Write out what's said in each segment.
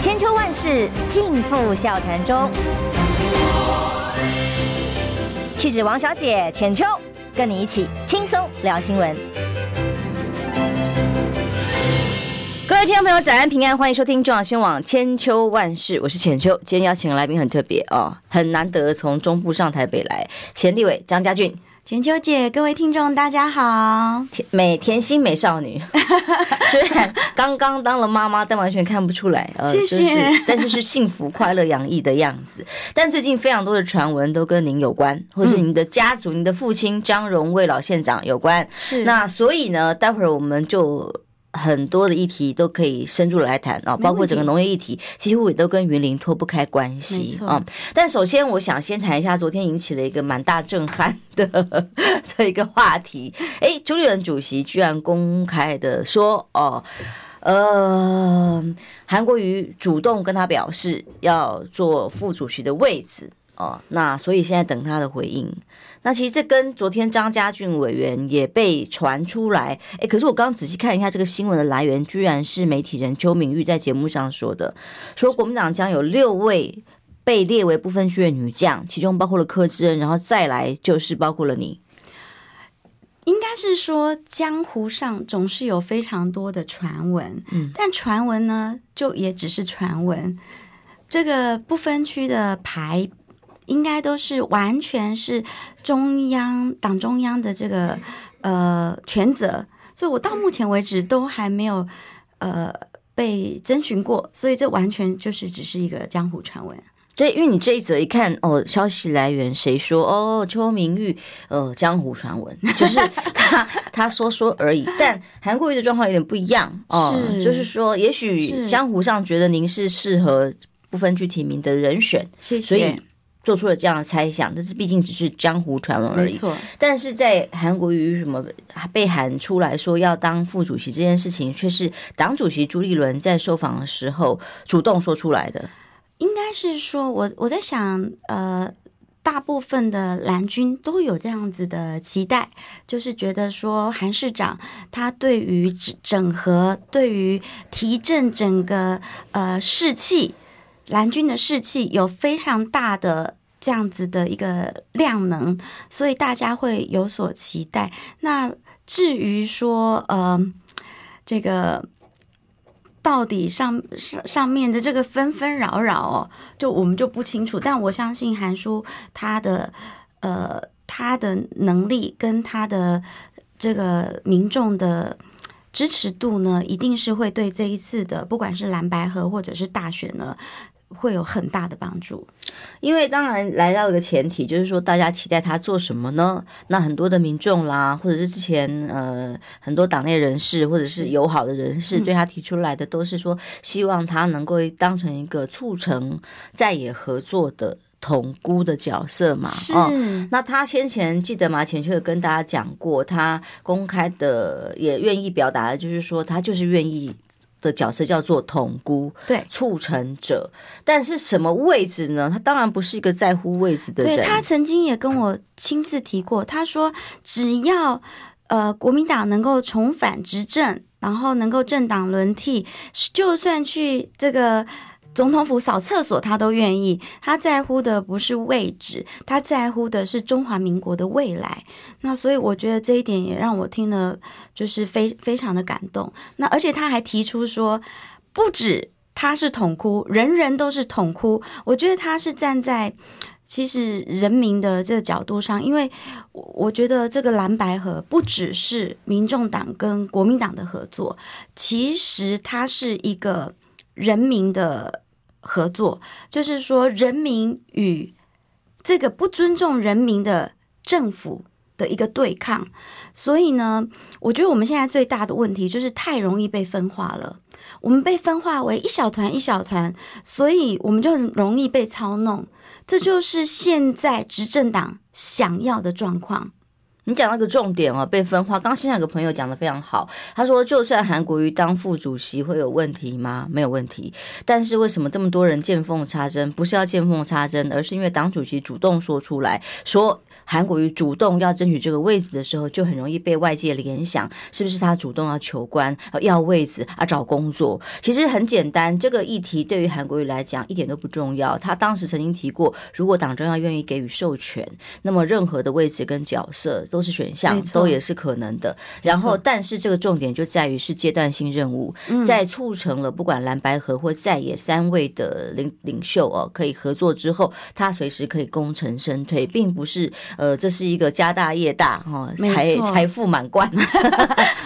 千秋万世尽付笑谈中。气质王小姐浅秋，跟你一起轻松聊新闻。各位听众朋友，早安平安，欢迎收听中广新闻千秋万世，我是浅秋。今天邀请的来宾很特别哦，很难得从中部上台北来，前立委张家俊。浅秋姐，各位听众，大家好。甜美甜心美少女，虽然刚刚当了妈妈，但完全看不出来。呃、谢谢。就是、但是是幸福、快乐、洋溢的样子。但最近非常多的传闻都跟您有关，或是您的家族、您的父亲张荣卫老县长有关。是。那所以呢，待会儿我们就。很多的议题都可以深入来谈啊，包括整个农业议题，几乎也都跟云林脱不开关系啊。但首先，我想先谈一下昨天引起了一个蛮大震撼的 的一个话题。哎，朱立伦主席居然公开的说，哦，呃，韩国瑜主动跟他表示要做副主席的位置哦，那所以现在等他的回应。那其实这跟昨天张家俊委员也被传出来，哎，可是我刚刚仔细看一下这个新闻的来源，居然是媒体人邱明玉在节目上说的，说国民党将有六位被列为不分区的女将，其中包括了柯志恩，然后再来就是包括了你。应该是说江湖上总是有非常多的传闻，嗯，但传闻呢，就也只是传闻，这个不分区的牌。应该都是完全是中央党中央的这个呃权责，所以我到目前为止都还没有呃被征询过，所以这完全就是只是一个江湖传闻。对，因为你这一则一看哦，消息来源谁说哦，邱明玉呃江湖传闻，就是 他他说说而已。但韩国瑜的状况有点不一样哦，是就是说也许江湖上觉得您是适合不分区提名的人选，谢谢。所以。做出了这样的猜想，但是毕竟只是江湖传闻而已。但是在韩国瑜什么被喊出来说要当副主席这件事情，却是党主席朱立伦在受访的时候主动说出来的。应该是说，我我在想，呃，大部分的蓝军都有这样子的期待，就是觉得说韩市长他对于整合、对于提振整个呃士气。蓝军的士气有非常大的这样子的一个量能，所以大家会有所期待。那至于说，呃，这个到底上上上面的这个纷纷扰扰哦，就我们就不清楚。但我相信韩叔他的呃他的能力跟他的这个民众的支持度呢，一定是会对这一次的不管是蓝白合或者是大选呢。会有很大的帮助，因为当然来到一个前提，就是说大家期待他做什么呢？那很多的民众啦，或者是之前呃很多党内人士，或者是友好的人士，对他提出来的都是说，希望他能够当成一个促成在野合作的统姑的角色嘛。是。哦，那他先前记得吗？前秋有跟大家讲过，他公开的也愿意表达的，就是说他就是愿意。的角色叫做统估，对，促成者，但是什么位置呢？他当然不是一个在乎位置的人。对，他曾经也跟我亲自提过，他说只要呃国民党能够重返执政，然后能够政党轮替，就算去这个。总统府扫厕所，他都愿意。他在乎的不是位置，他在乎的是中华民国的未来。那所以我觉得这一点也让我听了，就是非非常的感动。那而且他还提出说，不止他是统哭，人人都是统哭。我觉得他是站在其实人民的这个角度上，因为我觉得这个蓝白合不只是民众党跟国民党的合作，其实它是一个。人民的合作，就是说人民与这个不尊重人民的政府的一个对抗。所以呢，我觉得我们现在最大的问题就是太容易被分化了。我们被分化为一小团一小团，所以我们就很容易被操弄。这就是现在执政党想要的状况。你讲那个重点哦，被分化。刚现在有个朋友讲的非常好，他说，就算韩国瑜当副主席会有问题吗？没有问题。但是为什么这么多人见缝插针？不是要见缝插针，而是因为党主席主动说出来说。韩国瑜主动要争取这个位置的时候，就很容易被外界联想，是不是他主动要求官、要位置啊、找工作？其实很简单，这个议题对于韩国瑜来讲一点都不重要。他当时曾经提过，如果党中央愿意给予授权，那么任何的位置跟角色都是选项，都也是可能的。然后，但是这个重点就在于是阶段性任务，在促成了不管蓝白河或在野三位的领领袖哦可以合作之后，他随时可以功成身退，并不是。呃，这是一个家大业大哈，财财富满贯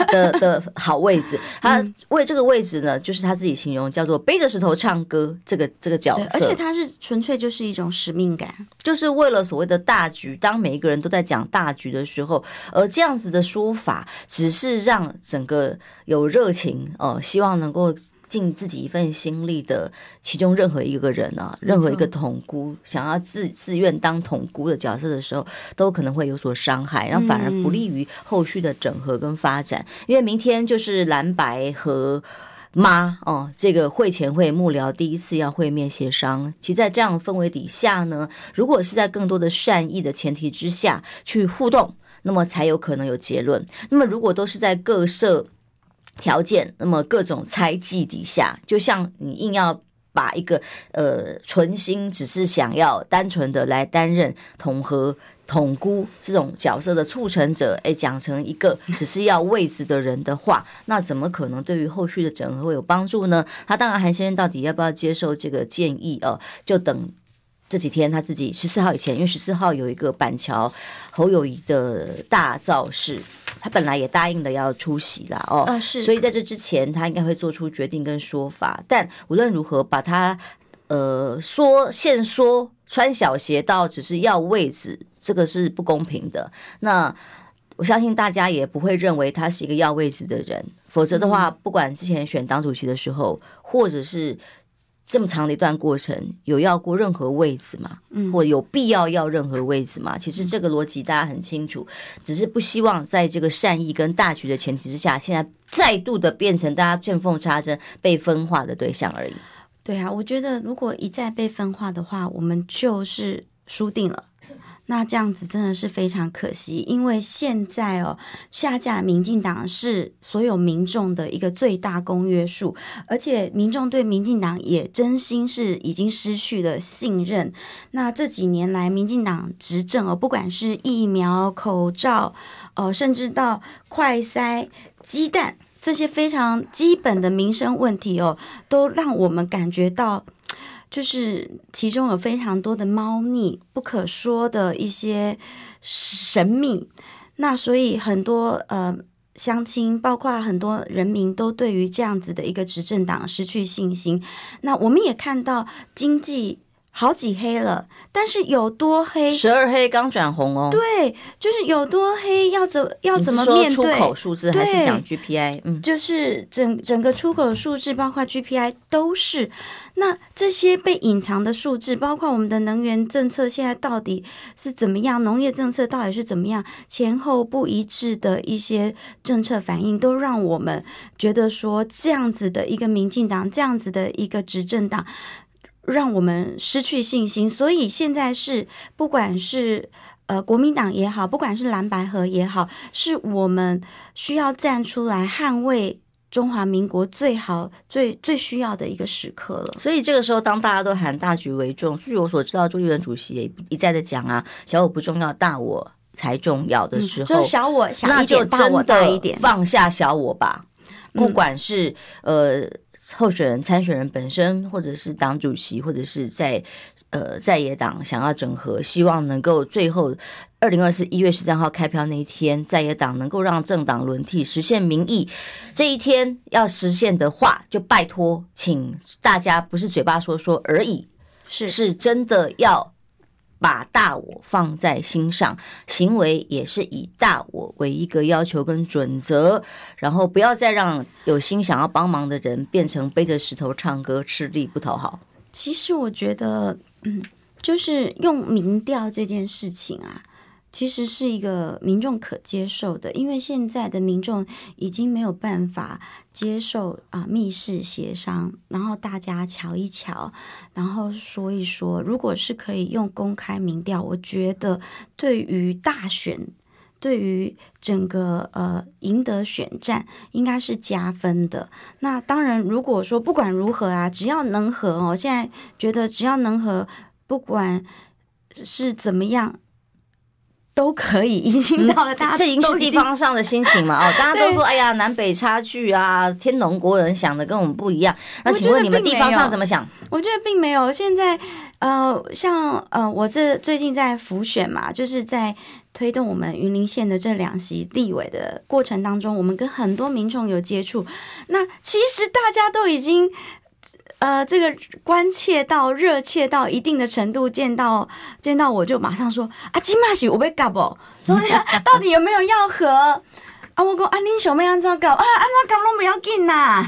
的 的好位置。他为这个位置呢，就是他自己形容叫做背着石头唱歌这个这个角色，而且他是纯粹就是一种使命感，就是为了所谓的大局。当每一个人都在讲大局的时候，而这样子的说法，只是让整个有热情哦，希望能够。尽自己一份心力的其中任何一个人啊，任何一个统孤想要自自愿当统孤的角色的时候，都可能会有所伤害，然后反而不利于后续的整合跟发展。因为明天就是蓝白和妈哦，这个会前会幕僚第一次要会面协商。其实，在这样的氛围底下呢，如果是在更多的善意的前提之下去互动，那么才有可能有结论。那么，如果都是在各设条件，那么各种猜忌底下，就像你硬要把一个呃存心只是想要单纯的来担任统合统孤这种角色的促成者，哎，讲成一个只是要位置的人的话，那怎么可能对于后续的整合会有帮助呢？他当然，韩先生到底要不要接受这个建议哦，就等。这几天他自己十四号以前，因为十四号有一个板桥侯友谊的大造势，他本来也答应了要出席啦。哦，啊、是，所以在这之前他应该会做出决定跟说法。但无论如何，把他呃说现说穿小鞋到只是要位置，这个是不公平的。那我相信大家也不会认为他是一个要位置的人，否则的话，不管之前选党主席的时候，或者是。这么长的一段过程，有要过任何位置吗？嗯，或有必要要任何位置吗？其实这个逻辑大家很清楚，只是不希望在这个善意跟大局的前提之下，现在再度的变成大家见缝插针、被分化的对象而已。对啊，我觉得如果一再被分化的话，我们就是输定了。那这样子真的是非常可惜，因为现在哦，下架民进党是所有民众的一个最大公约数，而且民众对民进党也真心是已经失去了信任。那这几年来，民进党执政哦，不管是疫苗、口罩，呃，甚至到快筛、鸡蛋这些非常基本的民生问题哦，都让我们感觉到。就是其中有非常多的猫腻、不可说的一些神秘，那所以很多呃乡亲，包括很多人民，都对于这样子的一个执政党失去信心。那我们也看到经济。好几黑了，但是有多黑？十二黑刚转红哦。对，就是有多黑，要怎要怎么面对？出口数字还是讲 GPI？嗯，就是整整个出口数字，包括 GPI 都是。那这些被隐藏的数字，包括我们的能源政策现在到底是怎么样？农业政策到底是怎么样？前后不一致的一些政策反应，都让我们觉得说，这样子的一个民进党，这样子的一个执政党。让我们失去信心，所以现在是不管是呃国民党也好，不管是蓝白河也好，是我们需要站出来捍卫中华民国最好、最最需要的一个时刻了。所以这个时候，当大家都喊大局为重，据我所知道，朱立伦主席也一再的讲啊，小我不重要，大我才重要的时候，嗯、就小我小一点，那就大我大一点，放下小我吧，不管是、嗯、呃。候选人、参选人本身，或者是党主席，或者是在呃在野党想要整合，希望能够最后二零二四一月十三号开票那一天，在野党能够让政党轮替，实现民意。这一天要实现的话，就拜托，请大家不是嘴巴说说而已，是是真的要。把大我放在心上，行为也是以大我为一个要求跟准则，然后不要再让有心想要帮忙的人变成背着石头唱歌，吃力不讨好。其实我觉得，嗯，就是用民调这件事情啊，其实是一个民众可接受的，因为现在的民众已经没有办法接受啊密室协商，然后大家瞧一瞧，然后说一说。如果是可以用公开民调，我觉得对于大选，对于整个呃赢得选战，应该是加分的。那当然，如果说不管如何啊，只要能和哦，现在觉得只要能和，不管是怎么样。都可以，已经到了大家、嗯、这已经是地方上的心情嘛？哦，大家都说，哎呀，南北差距啊，天龙国人想的跟我们不一样。那请问你们地方上怎么想？我觉得并没有。现在，呃，像呃，我这最近在辅选嘛，就是在推动我们云林县的这两席立委的过程当中，我们跟很多民众有接触。那其实大家都已经。呃，这个关切到热切到一定的程度，见到见到我就马上说啊，金马喜我被搞不？到底有没有要和啊？我讲啊，你想要怎么搞啊？安怎搞拢不要紧呐，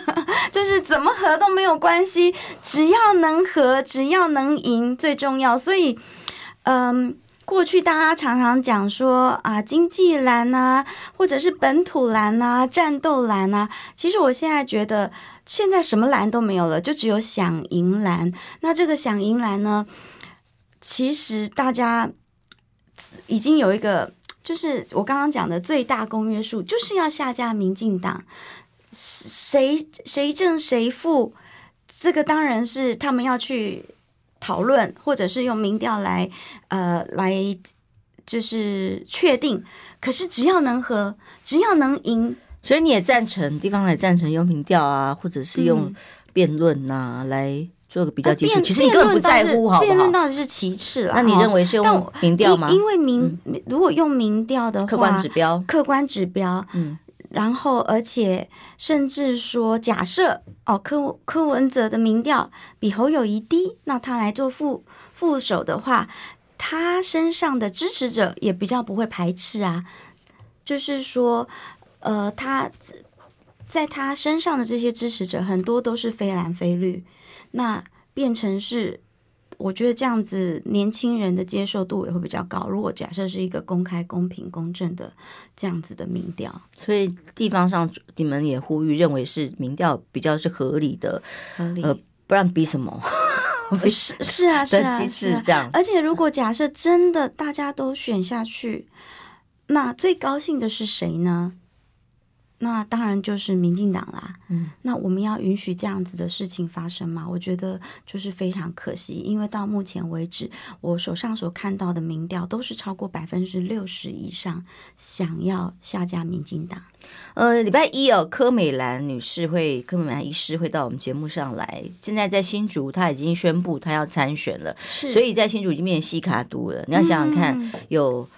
就是怎么和都没有关系，只要能和，只要能赢最重要。所以，嗯、呃，过去大家常常讲说啊，经济蓝啊，或者是本土蓝啊，战斗蓝啊，其实我现在觉得。现在什么蓝都没有了，就只有想赢蓝。那这个想赢蓝呢？其实大家已经有一个，就是我刚刚讲的最大公约数，就是要下架民进党。谁谁正谁负，这个当然是他们要去讨论，或者是用民调来呃来就是确定。可是只要能和，只要能赢。所以你也赞成，地方也赞成用民调啊，或者是用辩论呐来做个比较基础。其实你根本不在乎，好不好？辩论到底是其次了。那你认为是用民调吗？因为民如果用民调的话，客观指标，客观指标，嗯，然后而且甚至说，假设哦，柯柯文哲的民调比侯友谊低，那他来做副副手的话，他身上的支持者也比较不会排斥啊，就是说。呃，他在他身上的这些支持者很多都是非蓝非绿，那变成是，我觉得这样子年轻人的接受度也会比较高。如果假设是一个公开、公平、公正的这样子的民调，所以地方上你们也呼吁认为是民调比较是合理的，合理，呃，不然比什么？是是啊，是啊，机制这样。而且如果假设真的大家都选下去，那最高兴的是谁呢？那当然就是民进党啦。嗯，那我们要允许这样子的事情发生吗？我觉得就是非常可惜，因为到目前为止，我手上所看到的民调都是超过百分之六十以上想要下架民进党。呃，礼拜一哦，柯美兰女士会，柯美兰医师会到我们节目上来。现在在新竹，她已经宣布她要参选了，是，所以在新竹已经变成西卡都了。你要想想看，嗯、有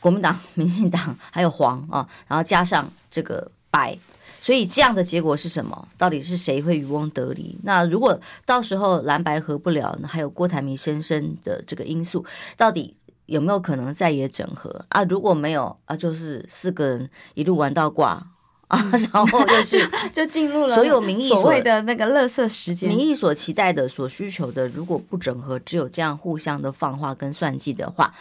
国民党、民进党，还有黄啊、哦，然后加上这个。白，所以这样的结果是什么？到底是谁会渔翁得利？那如果到时候蓝白合不了，那还有郭台铭先生的这个因素，到底有没有可能再也整合啊？如果没有啊，就是四个人一路玩到挂啊，然后就是 就进入了所有民意所谓的那个乐色时间，民意所期待的、所需求的，如果不整合，只有这样互相的放话跟算计的话。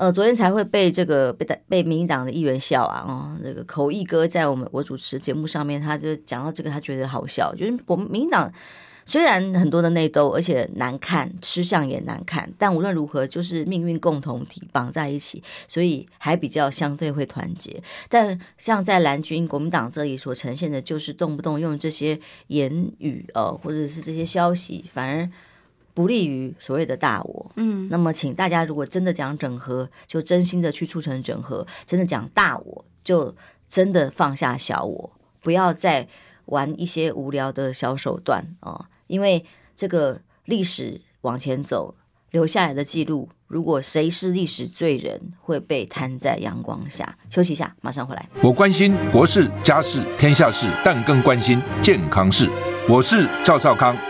呃，昨天才会被这个被被民进党的议员笑啊，哦，这个口译哥在我们我主持节目上面，他就讲到这个，他觉得好笑，就是我们民进党虽然很多的内斗，而且难看，吃相也难看，但无论如何，就是命运共同体绑在一起，所以还比较相对会团结。但像在蓝军国民党这里所呈现的，就是动不动用这些言语呃，或者是这些消息，反而。不利于所谓的大我，嗯，那么请大家如果真的讲整合，就真心的去促成整合；真的讲大我，就真的放下小我，不要再玩一些无聊的小手段啊、哦！因为这个历史往前走，留下来的记录，如果谁是历史罪人，会被摊在阳光下。休息一下，马上回来。我关心国事、家事、天下事，但更关心健康事。我是赵少康。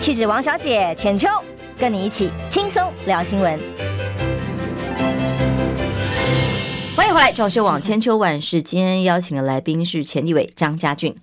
气质王小姐浅秋，跟你一起轻松聊新闻。欢迎回来，装修网千秋万事，今天邀请的来宾是前立委张家俊。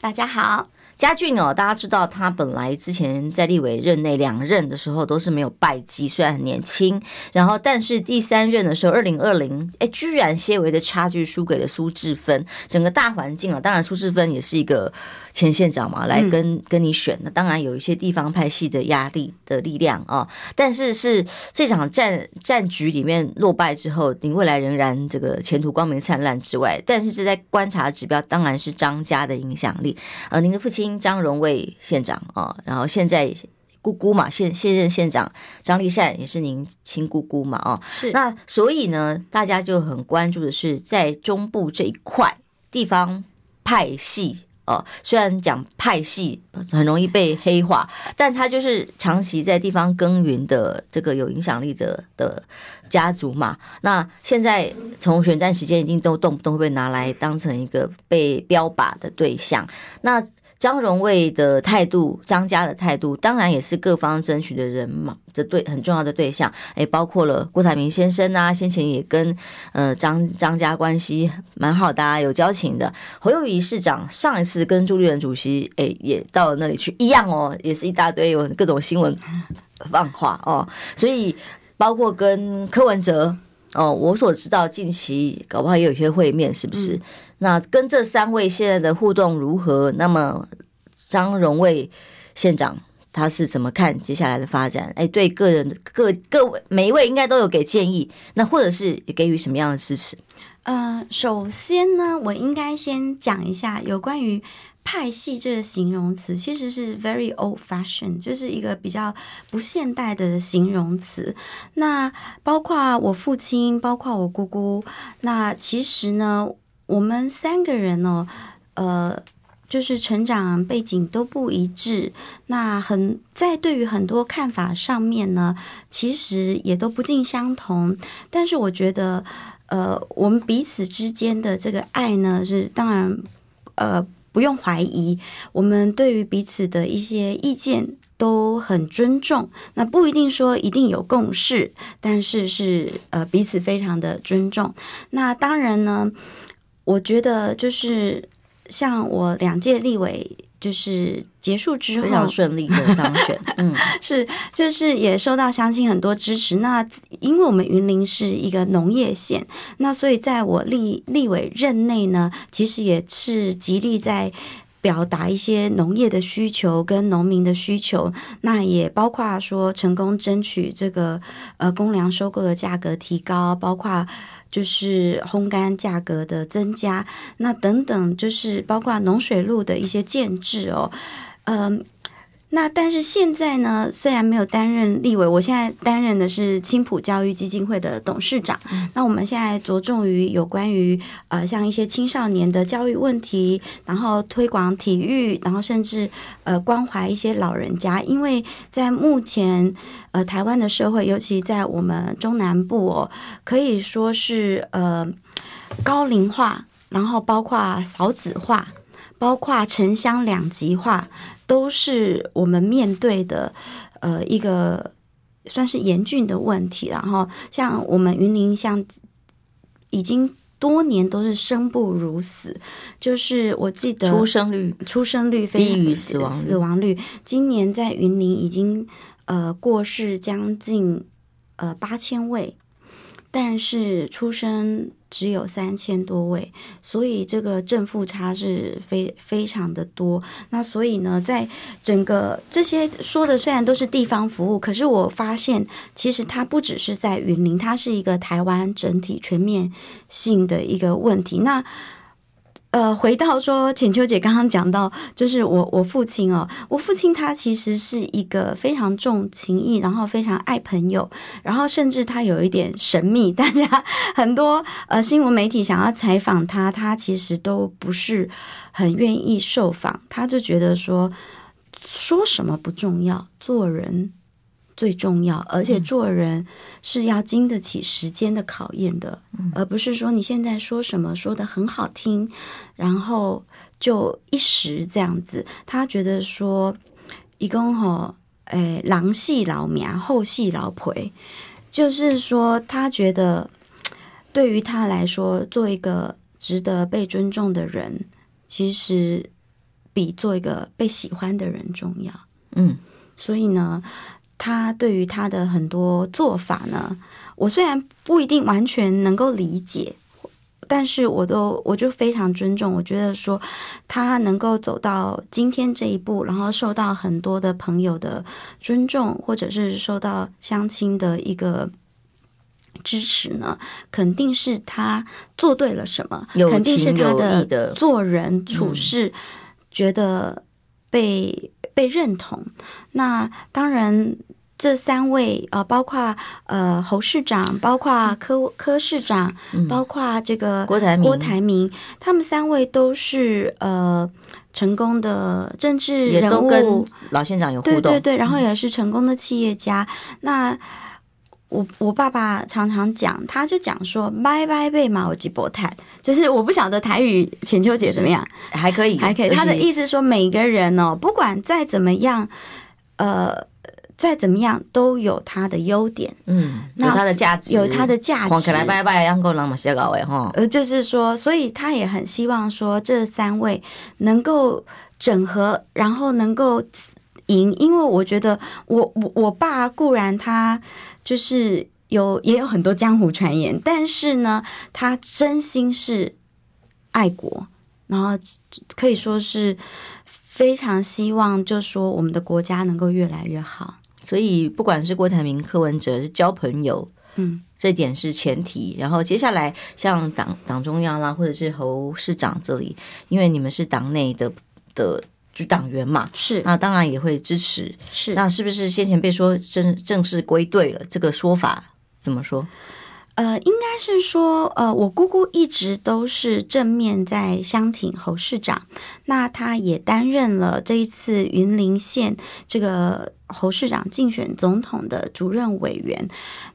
大家好。家俊哦，大家知道他本来之前在立委任内两任的时候都是没有败绩，虽然很年轻，然后但是第三任的时候，二零二零，哎，居然些微的差距输给了苏治芬，整个大环境啊，当然苏治芬也是一个前县长嘛，来跟、嗯、跟你选的，当然有一些地方派系的压力的力量啊，但是是这场战战局里面落败之后，你未来仍然这个前途光明灿烂之外，但是这在观察指标当然是张家的影响力，呃，您的父亲。张荣卫县长啊，然后现在姑姑嘛，现现任县长张立善也是您亲姑姑嘛，哦，是。那所以呢，大家就很关注的是在中部这一块地方派系哦，虽然讲派系很容易被黑化，但他就是长期在地方耕耘的这个有影响力的的家族嘛。那现在从选战期间，一定都动不动会被拿来当成一个被标靶的对象。那张荣卫的态度，张家的态度，当然也是各方争取的人嘛，这对很重要的对象，诶，包括了郭台铭先生啊，先前也跟呃张张家关系蛮好的，啊，有交情的。侯友宜市长上一次跟朱立伦主席，诶，也到了那里去，一样哦，也是一大堆有各种新闻放话哦，所以包括跟柯文哲。哦，我所知道近期搞不好也有一些会面，是不是？那跟这三位现在的互动如何？那么张荣卫县长他是怎么看接下来的发展？哎，对个人各各位每一位应该都有给建议，那或者是给予什么样的支持？呃，首先呢，我应该先讲一下有关于。派系这个形容词其实是 very old fashion，就是一个比较不现代的形容词。那包括我父亲，包括我姑姑，那其实呢，我们三个人呢，呃，就是成长背景都不一致。那很在对于很多看法上面呢，其实也都不尽相同。但是我觉得，呃，我们彼此之间的这个爱呢，是当然，呃。不用怀疑，我们对于彼此的一些意见都很尊重。那不一定说一定有共识，但是是呃彼此非常的尊重。那当然呢，我觉得就是像我两届立委。就是结束之后非常顺利的当选，嗯，是就是也受到乡亲很多支持。那因为我们云林是一个农业县，那所以在我立立委任内呢，其实也是极力在表达一些农业的需求跟农民的需求。那也包括说成功争取这个呃公粮收购的价格提高，包括。就是烘干价格的增加，那等等，就是包括农水路的一些建制哦，嗯。那但是现在呢，虽然没有担任立委，我现在担任的是青浦教育基金会的董事长。嗯、那我们现在着重于有关于呃像一些青少年的教育问题，然后推广体育，然后甚至呃关怀一些老人家，因为在目前呃台湾的社会，尤其在我们中南部哦，可以说是呃高龄化，然后包括少子化。包括城乡两极化，都是我们面对的，呃，一个算是严峻的问题。然后，像我们云林，像已经多年都是生不如死，就是我记得出生率出生率低于死亡死亡率，今年在云林已经呃过世将近呃八千位。但是出生只有三千多位，所以这个正负差是非非常的多。那所以呢，在整个这些说的虽然都是地方服务，可是我发现其实它不只是在云林，它是一个台湾整体全面性的一个问题。那呃，回到说浅秋姐刚刚讲到，就是我我父亲哦，我父亲他其实是一个非常重情义，然后非常爱朋友，然后甚至他有一点神秘，大家很多呃新闻媒体想要采访他，他其实都不是很愿意受访，他就觉得说说什么不重要，做人。最重要，而且做人是要经得起时间的考验的，嗯、而不是说你现在说什么说的很好听，然后就一时这样子。他觉得说，一共吼，诶，狼系老苗，后系老陪，就是说，他觉得对于他来说，做一个值得被尊重的人，其实比做一个被喜欢的人重要。嗯，所以呢。他对于他的很多做法呢，我虽然不一定完全能够理解，但是我都我就非常尊重。我觉得说他能够走到今天这一步，然后受到很多的朋友的尊重，或者是受到相亲的一个支持呢，肯定是他做对了什么，肯定是他的做人处事觉得被。被认同，那当然，这三位呃，包括呃侯市长，包括柯柯市长，嗯、包括这个郭台铭，郭台铭，他们三位都是呃成功的政治人物，也都跟老县长有互动，对对对，然后也是成功的企业家，嗯、那。我我爸爸常常讲，他就讲说“拜拜贝马我吉伯泰”，就是我不晓得台语浅秋姐怎么样，还可以，还可以。他的意思说，每个人哦，不管再怎么样，呃，再怎么样都有他的优点，嗯，有他的价值，有他的价值。来拜拜，让够人嘛写稿位哈。呃，就是说，所以他也很希望说，这三位能够整合，然后能够赢，因为我觉得我我我爸固然他。就是有也有很多江湖传言，但是呢，他真心是爱国，然后可以说是非常希望，就说我们的国家能够越来越好。所以不管是郭台铭、柯文哲，是交朋友，嗯，这点是前提。然后接下来像党党中央啦，或者是侯市长这里，因为你们是党内的的。就党员嘛，是那当然也会支持。是那是不是先前被说正正式归队了？这个说法怎么说？呃，应该是说，呃，我姑姑一直都是正面在相挺侯市长，那他也担任了这一次云林县这个侯市长竞选总统的主任委员。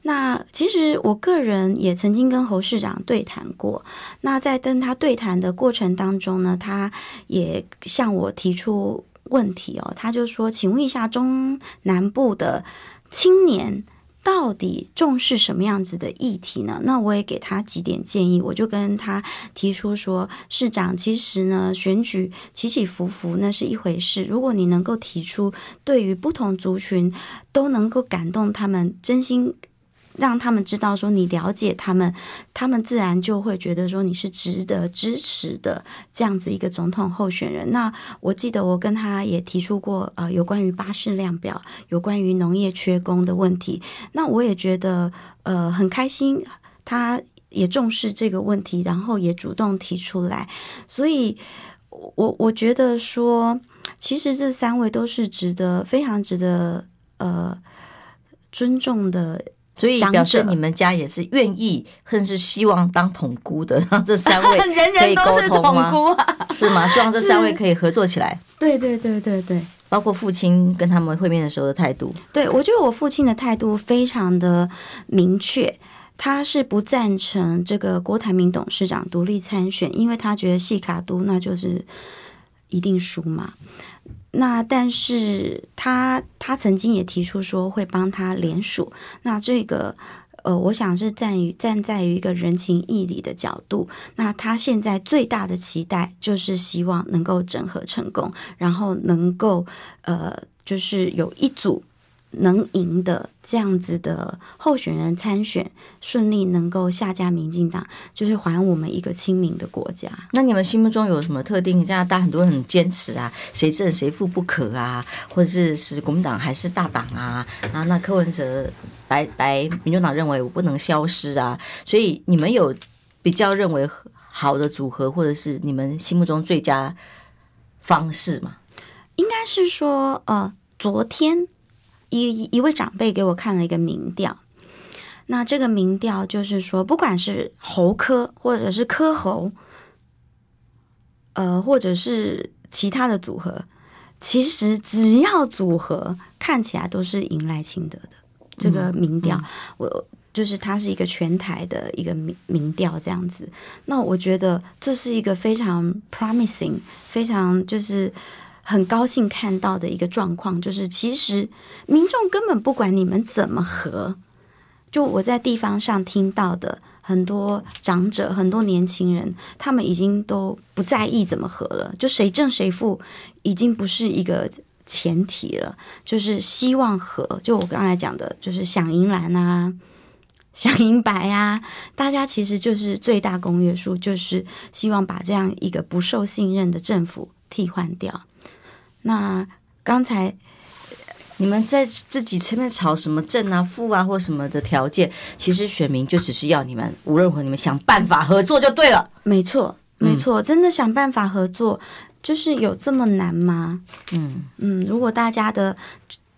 那其实我个人也曾经跟侯市长对谈过。那在跟他对谈的过程当中呢，他也向我提出问题哦，他就说：“请问一下，中南部的青年。”到底重视什么样子的议题呢？那我也给他几点建议，我就跟他提出说，市长，其实呢，选举起起伏伏那是一回事，如果你能够提出对于不同族群都能够感动他们，真心。让他们知道说你了解他们，他们自然就会觉得说你是值得支持的这样子一个总统候选人。那我记得我跟他也提出过呃有关于巴士量表，有关于农业缺工的问题。那我也觉得呃很开心，他也重视这个问题，然后也主动提出来。所以我我觉得说，其实这三位都是值得非常值得呃尊重的。所以表示你们家也是愿意，甚至希望当统姑的，让这三位 可以沟通吗？是吗？希望这三位可以合作起来。对对对对对，包括父亲跟他们会面的时候的态度。对，我觉得我父亲的态度非常的明确，他是不赞成这个郭台铭董事长独立参选，因为他觉得细卡都那就是一定输嘛。那但是他他曾经也提出说会帮他联署，那这个呃，我想是站于站在于一个人情义理的角度，那他现在最大的期待就是希望能够整合成功，然后能够呃，就是有一组。能赢的这样子的候选人参选顺利，能够下架民进党，就是还我们一个亲民的国家。那你们心目中有什么特定？加拿大很多人很坚持啊，谁正谁负不可啊，或者是是国民党还是大党啊？啊，那柯文哲白白民主党认为我不能消失啊，所以你们有比较认为好的组合，或者是你们心目中最佳方式吗？应该是说，呃，昨天一一位长辈给我看了一个民调，那这个民调就是说，不管是猴科或者是科猴，呃，或者是其他的组合，其实只要组合看起来都是赢赖清德的。这个民调，嗯嗯、我就是它是一个全台的一个民民调这样子。那我觉得这是一个非常 promising，非常就是。很高兴看到的一个状况，就是其实民众根本不管你们怎么合，就我在地方上听到的很多长者、很多年轻人，他们已经都不在意怎么合了，就谁正谁负已经不是一个前提了，就是希望合。就我刚才讲的，就是想赢蓝啊，想赢白啊，大家其实就是最大公约数，就是希望把这样一个不受信任的政府替换掉。那刚才你们在自己前面吵什么正啊、负啊或什么的条件，其实选民就只是要你们无论如何你们想办法合作就对了。没错，没错，嗯、真的想办法合作，就是有这么难吗？嗯嗯，如果大家的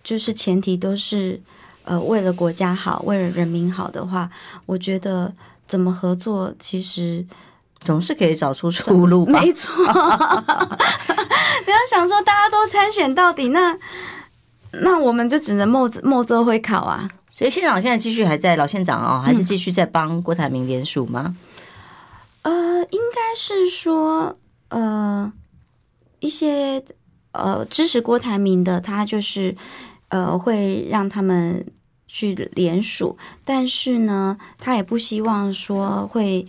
就是前提都是呃为了国家好、为了人民好的话，我觉得怎么合作其实。总是可以找出出路吧。没错，你要想说大家都参选到底，那那我们就只能默默做会考啊。所以县长现在继续还在，老县长哦，还是继续在帮郭台铭联署吗？嗯、呃，应该是说，呃，一些呃支持郭台铭的，他就是呃会让他们去联署，但是呢，他也不希望说会。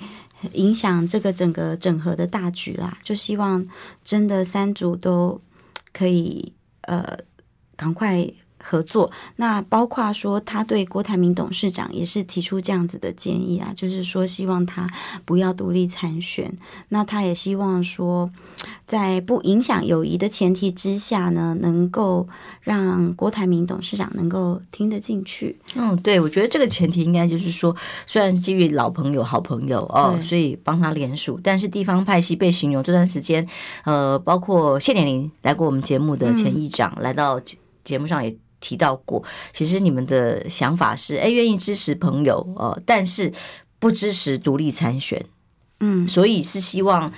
影响这个整个整合的大局啦，就希望真的三组都可以呃赶快合作。那包括说他对郭台铭董事长也是提出这样子的建议啊，就是说希望他不要独立参选。那他也希望说。在不影响友谊的前提之下呢，能够让郭台铭董事长能够听得进去。嗯，对，我觉得这个前提应该就是说，虽然基于老朋友、好朋友哦，所以帮他联署，但是地方派系被形容这段时间，呃，包括谢点玲来过我们节目的前议长、嗯、来到节目上也提到过，其实你们的想法是，哎，愿意支持朋友，呃，但是不支持独立参选。嗯，所以是希望。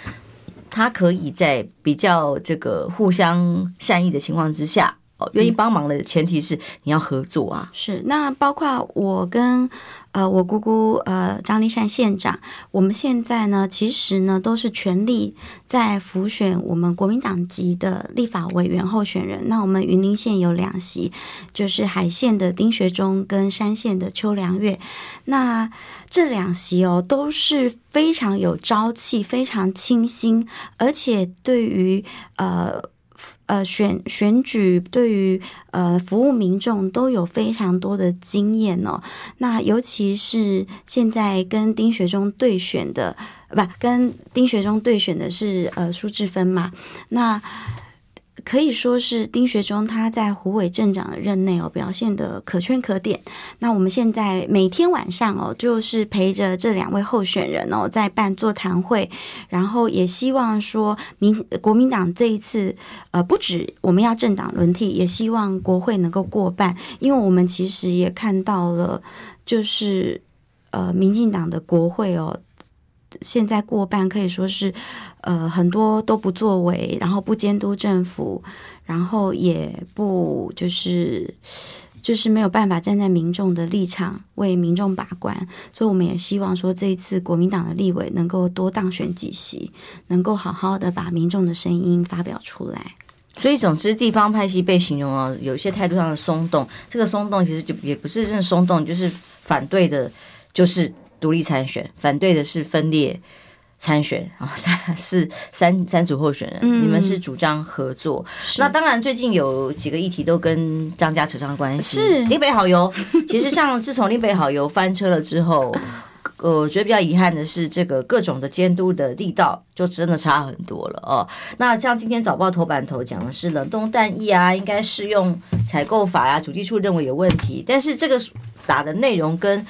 他可以在比较这个互相善意的情况之下，哦，愿意帮忙的前提是你要合作啊。是，那包括我跟呃我姑姑呃张立善县长，我们现在呢其实呢都是全力在辅选我们国民党籍的立法委员候选人。那我们云林县有两席，就是海线的丁学忠跟山线的邱良月。那这两席哦都是非常有朝气、非常清新，而且对于呃呃选选举、对于呃服务民众都有非常多的经验哦。那尤其是现在跟丁学忠对选的，不，跟丁学忠对选的是呃苏志芬嘛？那。可以说是丁学忠他在胡伟镇长的任内哦，表现得可圈可点。那我们现在每天晚上哦，就是陪着这两位候选人哦，在办座谈会，然后也希望说民国民党这一次呃，不止我们要政党轮替，也希望国会能够过半，因为我们其实也看到了，就是呃，民进党的国会哦。现在过半可以说是，呃，很多都不作为，然后不监督政府，然后也不就是就是没有办法站在民众的立场为民众把关，所以我们也希望说，这一次国民党的立委能够多当选几席，能够好好的把民众的声音发表出来。所以总之，地方派系被形容啊，有一些态度上的松动，这个松动其实就也不是真的松动，就是反对的，就是。独立参选，反对的是分裂参选啊，三是三三组候选人，嗯、你们是主张合作。那当然，最近有几个议题都跟张家扯上关系。是林北好油，其实像自从林北好油翻车了之后，呃，我觉得比较遗憾的是，这个各种的监督的力道就真的差很多了哦。那像今天早报头版头讲的是冷冻蛋液啊，应该适用采购法啊，主计处认为有问题，但是这个打的内容跟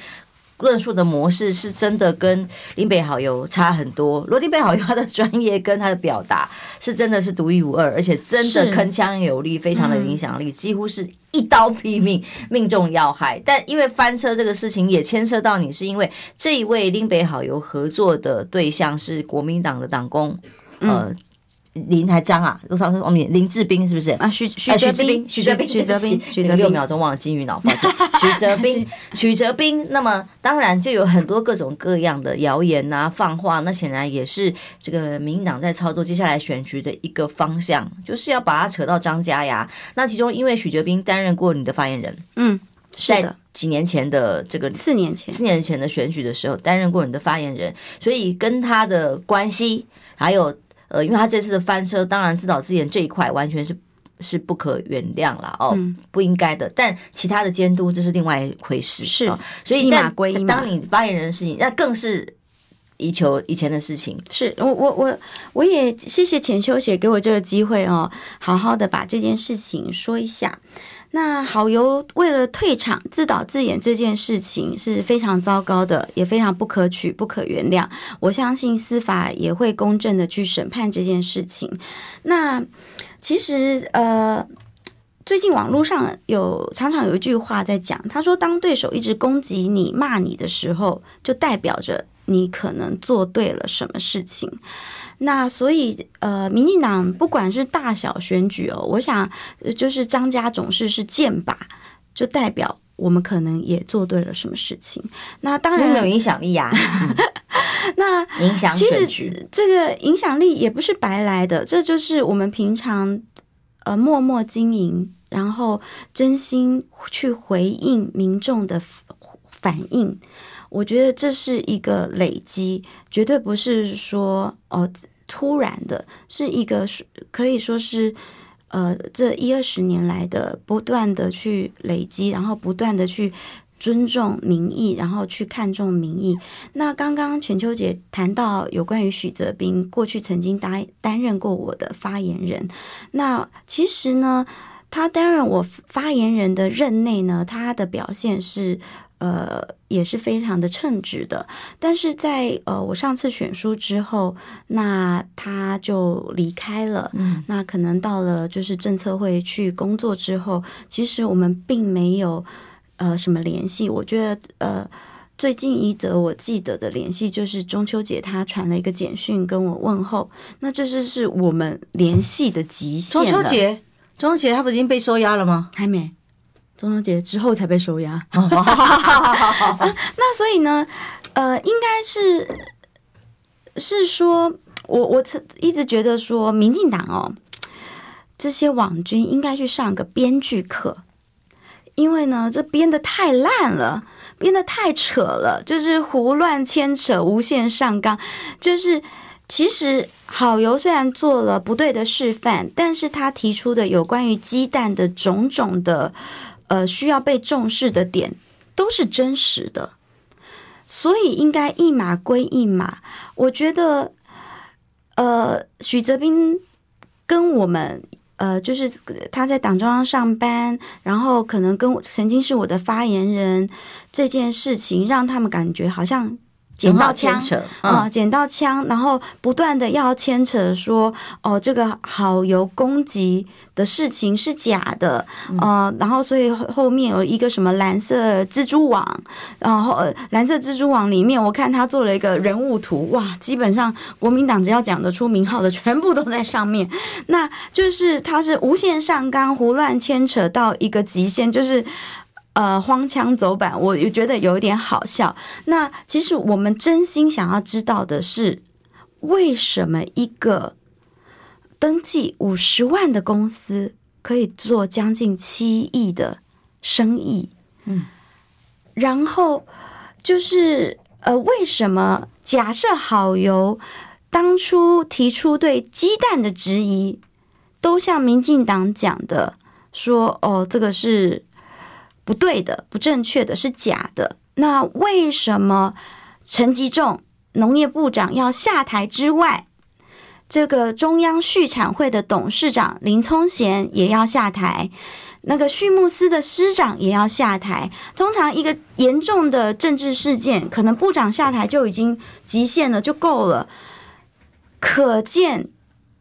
论述的模式是真的跟林北好友差很多。罗林北好友他的专业跟他的表达是真的是独一无二，而且真的铿锵有力，非常的有影响力，几乎是一刀毙命，命中要害。但因为翻车这个事情也牵涉到你，是因为这一位林北好友合作的对象是国民党的党工，呃。林台章啊，多少是我们林志斌是不是啊？许许哲斌，许哲斌，许哲斌，许哲六秒钟忘了金鱼脑，抱歉。许哲斌，许哲斌。那么当然就有很多各种各样的谣言啊、放话，那显然也是这个民进党在操作接下来选举的一个方向，就是要把它扯到张家呀。那其中因为许哲斌担任过你的发言人，嗯，是的几年前的这个四年前，四年前的选举的时候担任过你的发言人，所以跟他的关系还有。呃，因为他这次的翻车，当然自导自演这一块完全是是不可原谅了哦，嗯、不应该的。但其他的监督这是另外一回事，是，哦、所以一码归一码，当你发言人的事情，那更是以求以前的事情。是我我我我也谢谢钱秋姐给我这个机会哦，好好的把这件事情说一下。那好游为了退场自导自演这件事情是非常糟糕的，也非常不可取、不可原谅。我相信司法也会公正的去审判这件事情。那其实呃，最近网络上有常常有一句话在讲，他说：“当对手一直攻击你、骂你的时候，就代表着你可能做对了什么事情。”那所以，呃，民进党不管是大小选举哦，我想就是张家总是是剑靶，就代表我们可能也做对了什么事情。那当然没有影响力 呀。那影响其实这个影响力也不是白来的，这就是我们平常呃默默经营，然后真心去回应民众的反应。我觉得这是一个累积，绝对不是说哦突然的，是一个可以说是呃这一二十年来的不断的去累积，然后不断的去尊重民意，然后去看重民意。那刚刚全秋姐谈到有关于许哲斌过去曾经担担任过我的发言人，那其实呢，他担任我发言人的任内呢，他的表现是。呃，也是非常的称职的，但是在呃，我上次选书之后，那他就离开了。嗯，那可能到了就是政策会去工作之后，其实我们并没有呃什么联系。我觉得呃，最近一则我记得的联系就是中秋节他传了一个简讯跟我问候，那这是是我们联系的极限。中秋节，中秋节他不已经被收押了吗？还没。中秋节之后才被收押，那所以呢，呃，应该是是说，我我一直觉得说，民进党哦，这些网军应该去上个编剧课，因为呢，这编的太烂了，编的太扯了，就是胡乱牵扯、无限上纲，就是其实好游虽然做了不对的示范，但是他提出的有关于鸡蛋的种种的。呃，需要被重视的点都是真实的，所以应该一码归一码。我觉得，呃，许泽斌跟我们，呃，就是他在党中央上班，然后可能跟我曾经是我的发言人这件事情，让他们感觉好像。捡到枪啊！捡到枪，然后不断的要牵扯说，哦，这个好游攻击的事情是假的，呃，然后所以后面有一个什么蓝色蜘蛛网，然后蓝色蜘蛛网里面，我看他做了一个人物图，哇，基本上国民党只要讲得出名号的，全部都在上面，那就是他是无限上纲，胡乱牵扯到一个极限，就是。呃，荒腔走板，我也觉得有一点好笑。那其实我们真心想要知道的是，为什么一个登记五十万的公司可以做将近七亿的生意？嗯，然后就是呃，为什么假设好油当初提出对鸡蛋的质疑，都像民进党讲的说，哦，这个是。不对的，不正确的，是假的。那为什么陈吉仲农业部长要下台之外，这个中央畜产会的董事长林聪贤也要下台？那个畜牧司的司长也要下台。通常一个严重的政治事件，可能部长下台就已经极限了，就够了。可见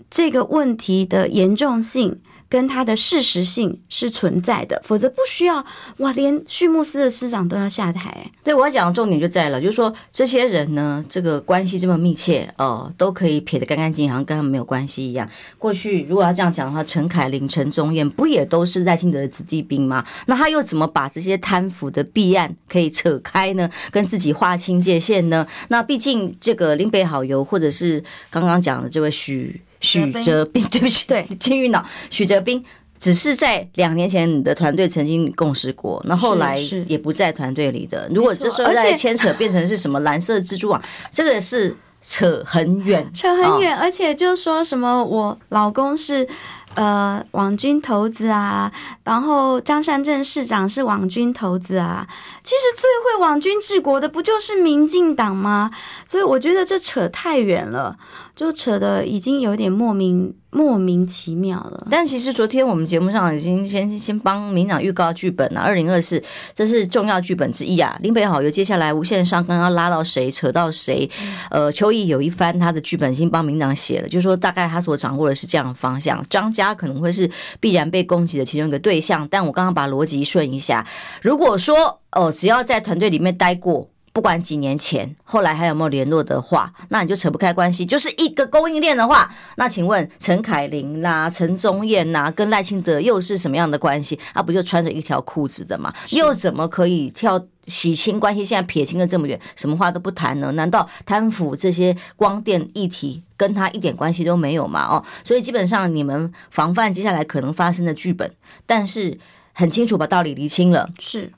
这个问题的严重性。跟它的事实性是存在的，否则不需要哇，连畜牧司的司长都要下台。对，我要讲的重点就在了，就是说这些人呢，这个关系这么密切哦，都可以撇得干干净净，好像跟他们没有关系一样。过去如果要这样讲的话，陈凯琳、陈宗彦不也都是赖清德的子弟兵吗？那他又怎么把这些贪腐的弊案可以扯开呢？跟自己划清界限呢？那毕竟这个林北好游，或者是刚刚讲的这位许。许哲斌，对不起，对 金鱼脑，许哲斌只是在两年前你的团队曾经共事过，那后来也不在团队里的。如果这时候再牵扯变成是什么蓝色蜘蛛网，这个是扯很远，扯很远，而且就说什么我老公是。呃，网军头子啊，然后张善政市长是网军头子啊。其实最会网军治国的不就是民进党吗？所以我觉得这扯太远了，就扯的已经有点莫名。莫名其妙了，但其实昨天我们节目上已经先先帮民党预告剧本了，二零二四这是重要剧本之一啊。林北好友接下来无限上纲要拉到谁，扯到谁？呃，邱毅有一番他的剧本已经帮民党写了，就是说大概他所掌握的是这样的方向。张家可能会是必然被攻击的其中一个对象，但我刚刚把逻辑顺一下，如果说哦、呃，只要在团队里面待过。不管几年前，后来还有没有联络的话，那你就扯不开关系。就是一个供应链的话，那请问陈凯琳啦、陈宗彦呐，跟赖清德又是什么样的关系？啊不就穿着一条裤子的吗？又怎么可以跳洗清关系？现在撇清的这么远，什么话都不谈呢？难道贪腐这些光电议题跟他一点关系都没有吗？哦，所以基本上你们防范接下来可能发生的剧本，但是很清楚把道理厘清了，是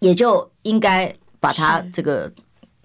也就应该。把他这个。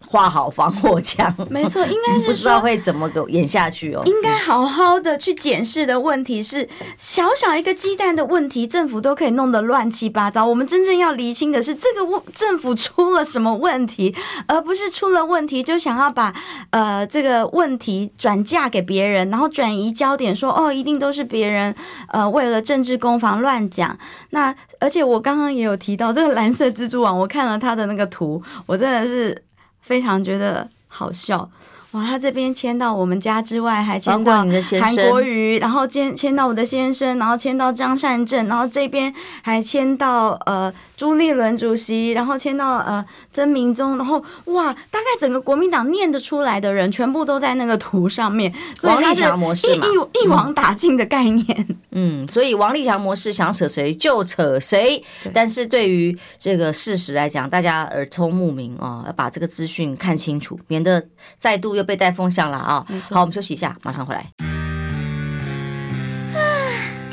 画好防火墙，没错，应该是不知道会怎么个演下去哦。应该好好的去检视的问题是，小小一个鸡蛋的问题，政府都可以弄得乱七八糟。我们真正要厘清的是，这个问政府出了什么问题，而不是出了问题就想要把呃这个问题转嫁给别人，然后转移焦点说，说哦一定都是别人呃为了政治攻防乱讲。那而且我刚刚也有提到这个蓝色蜘蛛网，我看了他的那个图，我真的是。非常觉得好笑。哇，他这边签到我们家之外，还签到韩国瑜，然后签签到我的先生，然后签到张善政，然后这边还签到呃朱立伦主席，然后签到呃曾明宗，然后哇，大概整个国民党念得出来的人，全部都在那个图上面。王立强模式嘛，一一网打尽的概念。嗯，所以王立强模式想扯谁就扯谁，但是对于这个事实来讲，大家耳聪目明哦，要把这个资讯看清楚，免得再度。又被带风向了啊！好，我们休息一下，马上回来。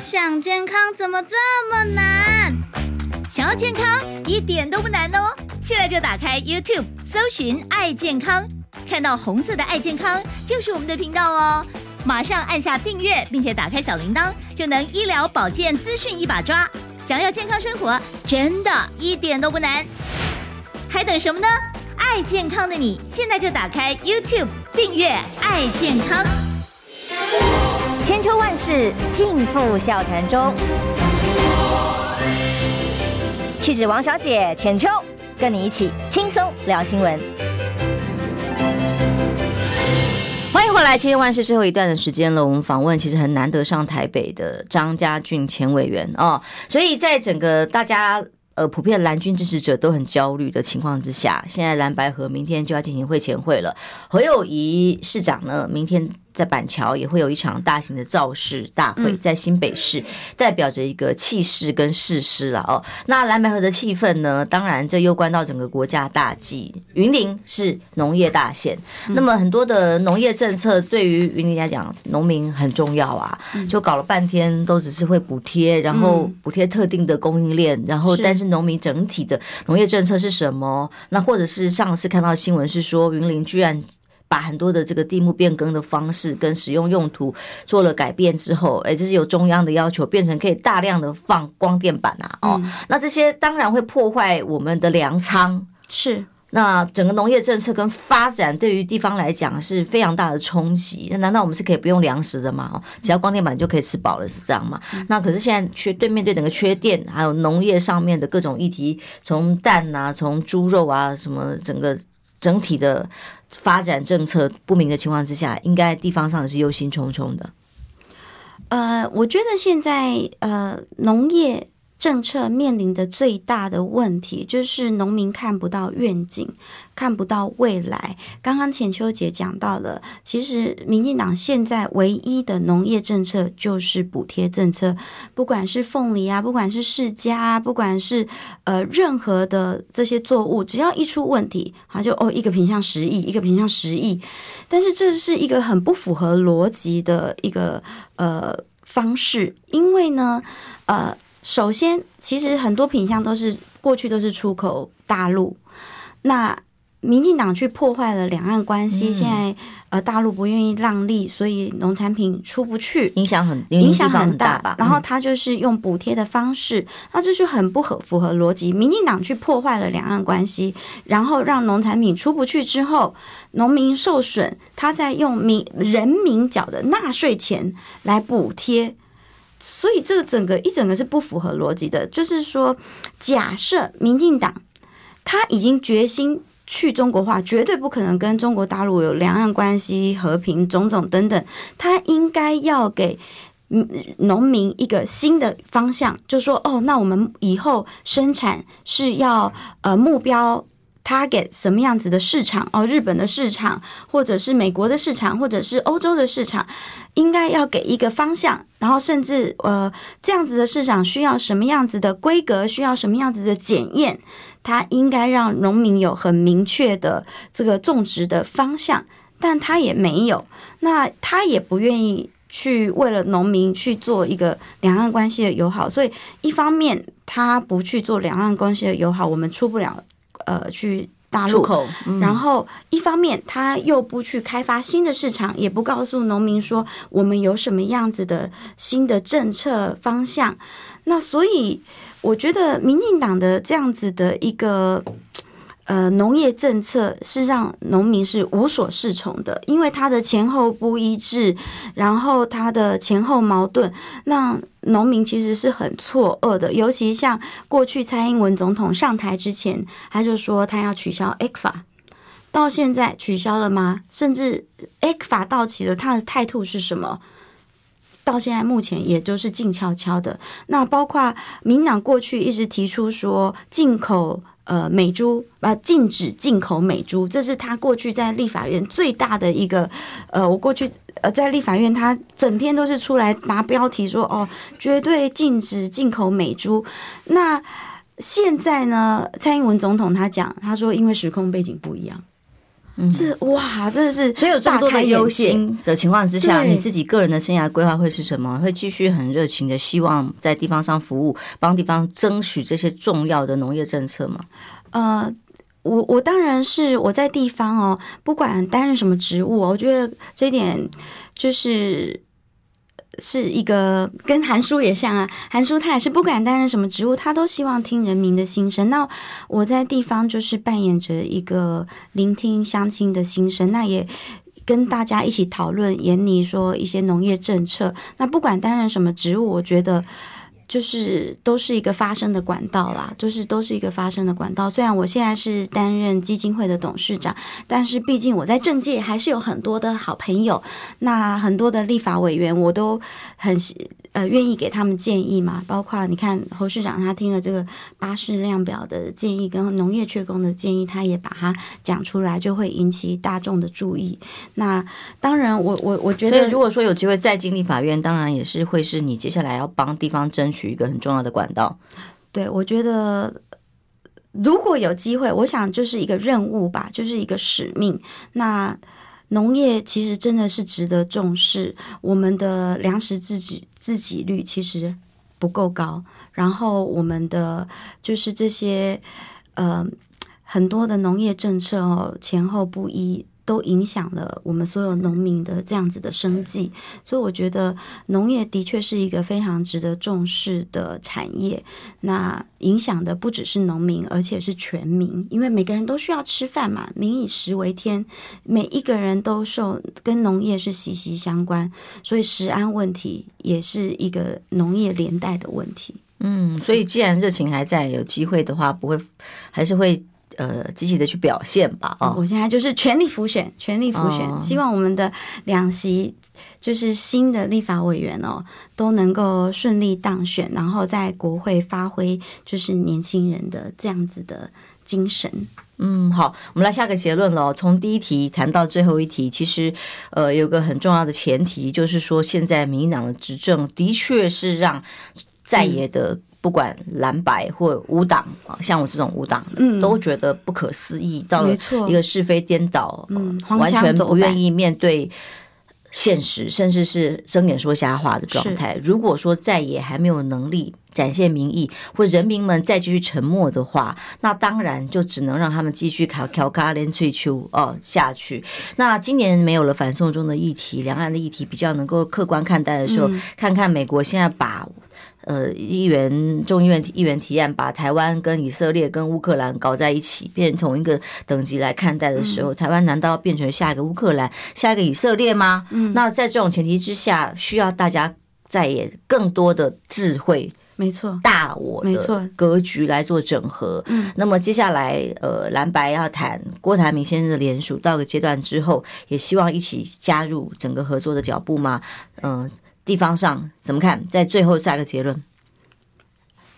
想健康怎么这么难？想要健康一点都不难哦！现在就打开 YouTube，搜寻“爱健康”，看到红色的“爱健康”就是我们的频道哦。马上按下订阅，并且打开小铃铛，就能医疗保健资讯一把抓。想要健康生活，真的一点都不难，还等什么呢？爱健康的你，现在就打开 YouTube 订阅“爱健康”。千秋万世尽付笑谈中。气质王小姐浅秋，跟你一起轻松聊新闻。欢迎回来，千秋万世最后一段的时间了。我们访问其实很难得上台北的张家俊前委员哦，所以在整个大家。呃，普遍蓝军支持者都很焦虑的情况之下，现在蓝白合明天就要进行会前会了。何友谊市长呢，明天。在板桥也会有一场大型的造势大会，在新北市代表着一个气势跟誓师了哦。那蓝白河的气氛呢？当然这攸关到整个国家大计。云林是农业大县，那么很多的农业政策对于云林来讲，农民很重要啊。就搞了半天都只是会补贴，然后补贴特定的供应链，然后但是农民整体的农业政策是什么？那或者是上次看到新闻是说云林居然。把很多的这个地目变更的方式跟使用用途做了改变之后，哎，这是有中央的要求，变成可以大量的放光电板啊，哦，那这些当然会破坏我们的粮仓，是。那整个农业政策跟发展对于地方来讲是非常大的冲击。那难道我们是可以不用粮食的吗？只要光电板就可以吃饱了，是这样吗？那可是现在缺对面对整个缺电，还有农业上面的各种议题，从蛋啊，从猪肉啊，什么整个整体的发展政策不明的情况之下，应该地方上是忧心忡忡的。呃，我觉得现在呃农业。政策面临的最大的问题就是农民看不到愿景，看不到未来。刚刚浅秋姐讲到了，其实民进党现在唯一的农业政策就是补贴政策，不管是凤梨啊，不管是释迦啊，不管是呃任何的这些作物，只要一出问题，他就哦一个品项十亿，一个品项十亿。但是这是一个很不符合逻辑的一个呃方式，因为呢，呃。首先，其实很多品相都是过去都是出口大陆，那民进党去破坏了两岸关系，现在呃大陆不愿意让利，所以农产品出不去，影响很影响很大吧。然后他就是用补贴的方式，那这就很不合符合逻辑。民进党去破坏了两岸关系，然后让农产品出不去之后，农民受损，他再用民人民缴的纳税钱来补贴。所以这个整个一整个是不符合逻辑的，就是说，假设民进党他已经决心去中国化，绝对不可能跟中国大陆有两岸关系和平种种等等，他应该要给农民一个新的方向，就说哦，那我们以后生产是要呃目标。Target 什么样子的市场哦？日本的市场，或者是美国的市场，或者是欧洲的市场，应该要给一个方向。然后甚至呃，这样子的市场需要什么样子的规格，需要什么样子的检验，它应该让农民有很明确的这个种植的方向。但他也没有，那他也不愿意去为了农民去做一个两岸关系的友好。所以一方面他不去做两岸关系的友好，我们出不了。呃，去大陆，嗯、然后一方面他又不去开发新的市场，也不告诉农民说我们有什么样子的新的政策方向。那所以我觉得民进党的这样子的一个。呃，农业政策是让农民是无所适从的，因为它的前后不一致，然后它的前后矛盾，那农民其实是很错愕的。尤其像过去蔡英文总统上台之前，他就说他要取消 ECFA，到现在取消了吗？甚至 ECFA 到期了，他的态度是什么？到现在目前也都是静悄悄的。那包括民党过去一直提出说进口。呃，美猪啊，禁止进口美猪，这是他过去在立法院最大的一个。呃，我过去呃在立法院，他整天都是出来拿标题说哦，绝对禁止进口美猪。那现在呢，蔡英文总统他讲，他说因为时空背景不一样。嗯，这哇，真的是所以有这么多的忧心的情况之下，你自己个人的生涯规划会是什么？会继续很热情的希望在地方上服务，帮地方争取这些重要的农业政策吗？呃，我我当然是我在地方哦，不管担任什么职务，我觉得这一点就是。是一个跟韩叔也像啊，韩叔他也是不管担任什么职务，他都希望听人民的心声。那我在地方就是扮演着一个聆听乡亲的心声，那也跟大家一起讨论，研拟说一些农业政策。那不管担任什么职务，我觉得。就是都是一个发声的管道啦，就是都是一个发声的管道。虽然我现在是担任基金会的董事长，但是毕竟我在政界还是有很多的好朋友，那很多的立法委员我都很。呃，愿意给他们建议嘛？包括你看侯市长他听了这个巴士量表的建议，跟农业缺工的建议，他也把它讲出来，就会引起大众的注意。那当然我，我我我觉得，如果说有机会再进立法院，当然也是会是你接下来要帮地方争取一个很重要的管道。对，我觉得如果有机会，我想就是一个任务吧，就是一个使命。那。农业其实真的是值得重视，我们的粮食自己自给率其实不够高，然后我们的就是这些呃很多的农业政策哦前后不一，都影响了我们所有农民的这样子的生计，所以我觉得农业的确是一个非常值得重视的产业。那影响的不只是农民，而且是全民，因为每个人都需要吃饭嘛，民以食为天，每一个人都受跟农业是息息相关，所以食安问题也是一个农业连带的问题。嗯，所以既然热情还在，有机会的话，不会还是会。呃，积极的去表现吧！哦，我现在就是全力辅选，全力辅选，哦、希望我们的两席就是新的立法委员哦，都能够顺利当选，然后在国会发挥就是年轻人的这样子的精神。嗯，好，我们来下个结论了。从第一题谈到最后一题，其实呃，有个很重要的前提，就是说现在民进党的执政的确是让在野的、嗯。不管蓝白或无党啊，像我这种无党的，嗯、都觉得不可思议，到了一个是非颠倒，嗯、完全不愿意面对现实，甚至是睁眼说瞎话的状态。如果说再也还没有能力展现民意，或人民们再继续沉默的话，那当然就只能让他们继续卡卡卡连翠秋哦下去。那今年没有了反送中的议题，两岸的议题比较能够客观看待的时候，嗯、看看美国现在把。呃，议员众议院议员提案把台湾跟以色列跟乌克兰搞在一起，变成同一个等级来看待的时候，嗯、台湾难道要变成下一个乌克兰、下一个以色列吗？嗯，那在这种前提之下，需要大家再也更多的智慧，没错，大我没错格局来做整合。嗯，那么接下来呃，蓝白要谈郭台铭先生的联署，到个阶段之后，也希望一起加入整个合作的脚步吗？嗯、呃。地方上怎么看？在最后下个结论。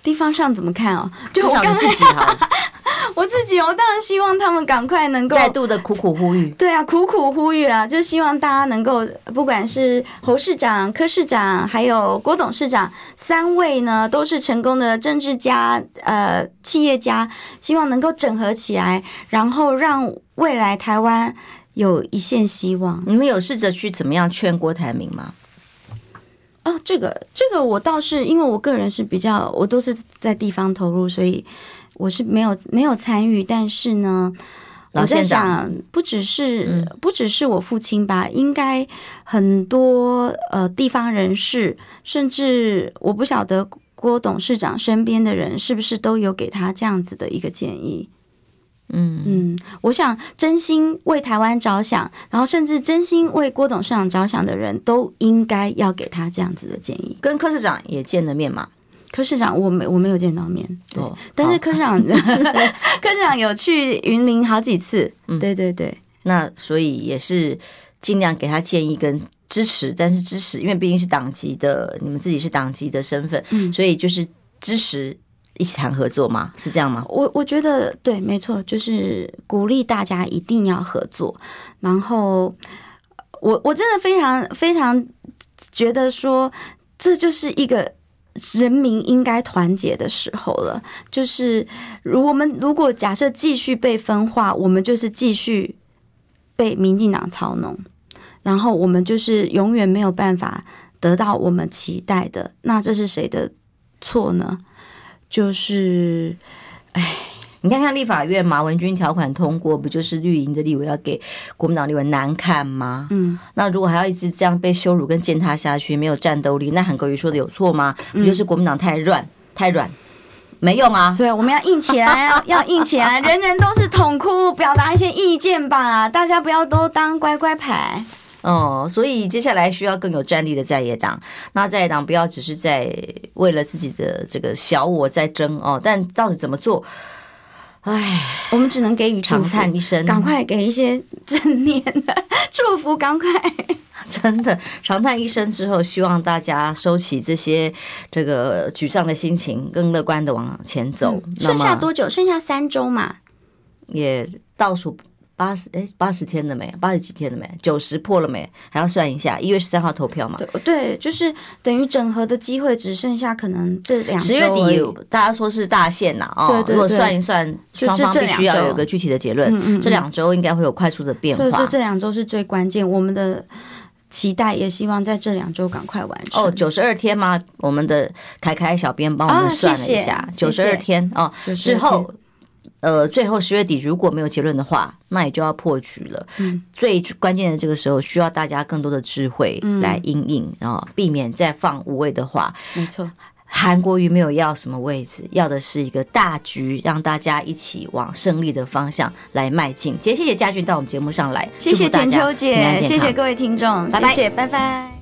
地方上怎么看哦？就至少你自己哈，我自己，我当然希望他们赶快能够再度的苦苦呼吁。对啊，苦苦呼吁啦，就希望大家能够，不管是侯市长、柯市长，还有郭董事长，三位呢都是成功的政治家、呃企业家，希望能够整合起来，然后让未来台湾有一线希望。你们有试着去怎么样劝郭台铭吗？哦，这个这个我倒是，因为我个人是比较，我都是在地方投入，所以我是没有没有参与。但是呢，我在想，不只是不只是我父亲吧，应该很多呃地方人士，甚至我不晓得郭董事长身边的人是不是都有给他这样子的一个建议。嗯嗯，我想真心为台湾着想，然后甚至真心为郭董事长着想的人都应该要给他这样子的建议。跟柯市长也见了面嘛？柯市长我没我没有见到面，对，哦、但是柯市长 柯市长有去云林好几次。嗯，对对对。那所以也是尽量给他建议跟支持，但是支持，因为毕竟是党籍的，你们自己是党籍的身份，嗯，所以就是支持。一起谈合作吗？是这样吗？我我觉得对，没错，就是鼓励大家一定要合作。然后，我我真的非常非常觉得说，这就是一个人民应该团结的时候了。就是如我们如果假设继续被分化，我们就是继续被民进党操弄，然后我们就是永远没有办法得到我们期待的。那这是谁的错呢？就是，哎，你看看立法院马文君条款通过，不就是绿营的立委要给国民党立委难看吗？嗯，那如果还要一直这样被羞辱跟践踏下去，没有战斗力，那韩国瑜说的有错吗？不就是国民党太软太软，没用啊！对，我们要硬起来，要硬起来，人人都是痛哭，表达一些意见吧，大家不要都当乖乖牌。哦，所以接下来需要更有战力的在野党。那在野党不要只是在为了自己的这个小我在争哦，但到底怎么做？哎，我们只能给予长叹一声，赶快给一些正面的 祝福，赶快。真的长叹一声之后，希望大家收起这些这个沮丧的心情，更乐观的往前走。嗯、剩下多久？剩下三周嘛，也倒数。八十哎，八十天了没？八十几天了没？九十破了没？还要算一下，一月十三号投票嘛？对对，就是等于整合的机会只剩下可能这两。十月底大家说是大限呐，哦，对对对，如果算一算，双方必须要有个具体的结论。嗯嗯，这两周应该会有快速的变化。所以说这两周是最关键，我们的期待也希望在这两周赶快完成。哦，九十二天吗？我们的凯凯小编帮我们算了一下，九十二天哦，之后。呃，最后十月底如果没有结论的话，那也就要破局了。嗯，最关键的这个时候，需要大家更多的智慧来应应啊，嗯、避免再放无谓的话。没错。韩国瑜没有要什么位置，要的是一个大局，让大家一起往胜利的方向来迈进。今天谢谢嘉俊到我们节目上来，谢谢简秋姐，谢谢各位听众，拜拜，谢谢，拜拜。